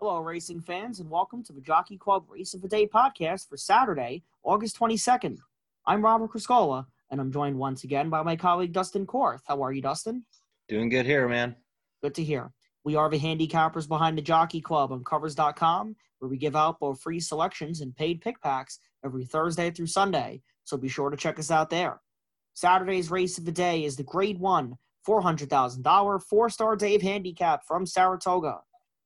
Hello, racing fans, and welcome to the Jockey Club Race of the Day podcast for Saturday, August 22nd. I'm Robert Criscola, and I'm joined once again by my colleague Dustin Korth. How are you, Dustin? Doing good here, man. Good to hear. We are the handicappers behind the Jockey Club on Covers.com, where we give out both free selections and paid pick packs every Thursday through Sunday, so be sure to check us out there. Saturday's race of the day is the Grade 1 $400,000 Fourstardave handicap from Saratoga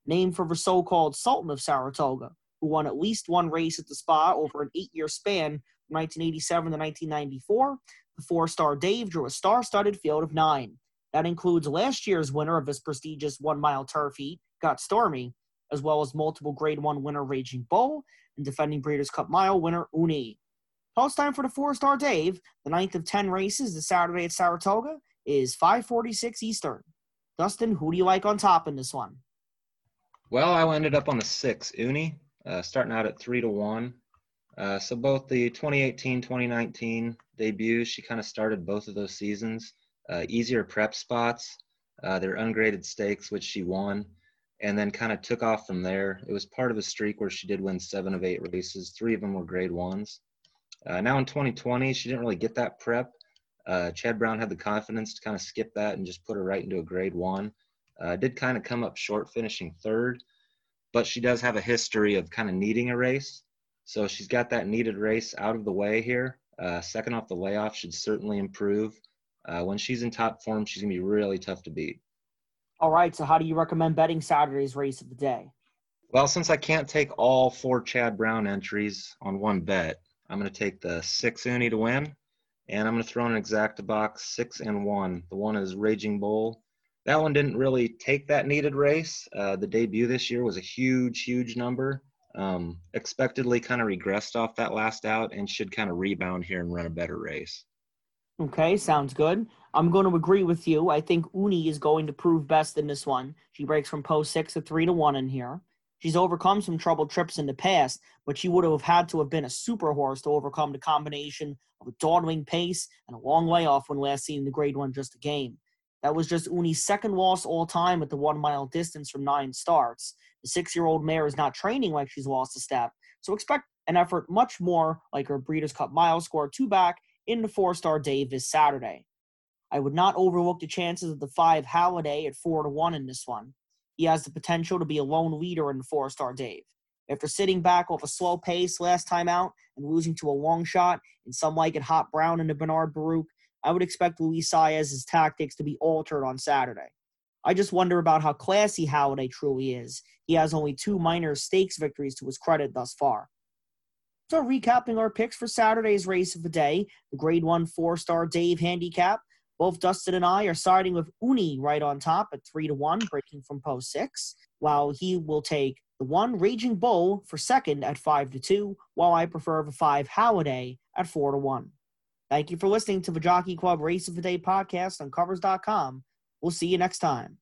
named for the so called Sultan of Saratoga, who won at least one race at the Spa over an eight year span from 1987 to 1994. The Fourstardave drew a star studded field of nine. That includes last year's winner of this prestigious one mile turf heat, Got Stormy, as well as multiple Grade 1 winner Raging Bull and defending Breeders' Cup Mile winner Uni. Post time for the Fourstardave, the ninth of 10 races this Saturday at Saratoga, is 546 Eastern. Dustin, who do you like on top in this one? Well, I ended up on the six, Uni, uh, starting out at three to one. Uh, so both the 2018, 2019 debuts, she kind of started both of those seasons. Uh, easier prep spots, uh, they're ungraded stakes, which she won, and then kind of took off from there. It was part of a streak where she did win seven of eight races. Three of them were grade ones. Uh, now in 2020, she didn't really get that prep. Uh, Chad Brown had the confidence to kind of skip that and just put her right into a grade one. Uh, did kind of come up short, finishing third, but she does have a history of kind of needing a race. So she's got that needed race out of the way here. Uh, second off the layoff should certainly improve. Uh, when she's in top form, she's going to be really tough to beat. All right. So, how do you recommend betting Saturday's race of the day? Well, since I can't take all four Chad Brown entries on one bet, I'm going to take the six uni to win, and I'm going to throw in an exacta box six and one. The one is Raging Bull, that one didn't really take that needed race. Uh, the debut this year was a huge, huge number. Um, expectedly kind of regressed off that last out and should kind of rebound here and run a better race. Okay, sounds good. I'm going to agree with you. I think Uni is going to prove best in this one. She breaks from post six to three to one in here. She's overcome some troubled trips in the past, but she would have had to have been a super horse to overcome the combination of a dawdling pace and a long way off when last seen in the grade one just a game. That was just Uni's second loss all time at the one mile distance from nine starts. The six year old mare is not training like she's lost a step, so expect an effort much more like her Breeders' Cup mile score two back in the Fourstardave this Saturday. I would not overlook the chances of the five Halladay at four to one in this one. He has the potential to be a lone leader in the Fourstardave. After sitting back off a slow pace last time out and losing to a long shot in some like it Hot Brown the Bernard Baruch, I would expect Luis Saez's tactics to be altered on Saturday. I just wonder about how classy Halladay truly is. He has only two minor stakes victories to his credit thus far. So, recapping our picks for Saturday's race of the day, the grade one Fourstardave handicap. Both Dustin and I are siding with Uni right on top at 3 to 1, breaking from post 6, while he will take the one Raging Bull for second at 5 to 2, while I prefer the 5 Halladay at 4 to 1. Thank you for listening to the Jockey Club Race of the Day podcast on Covers.com. We'll see you next time.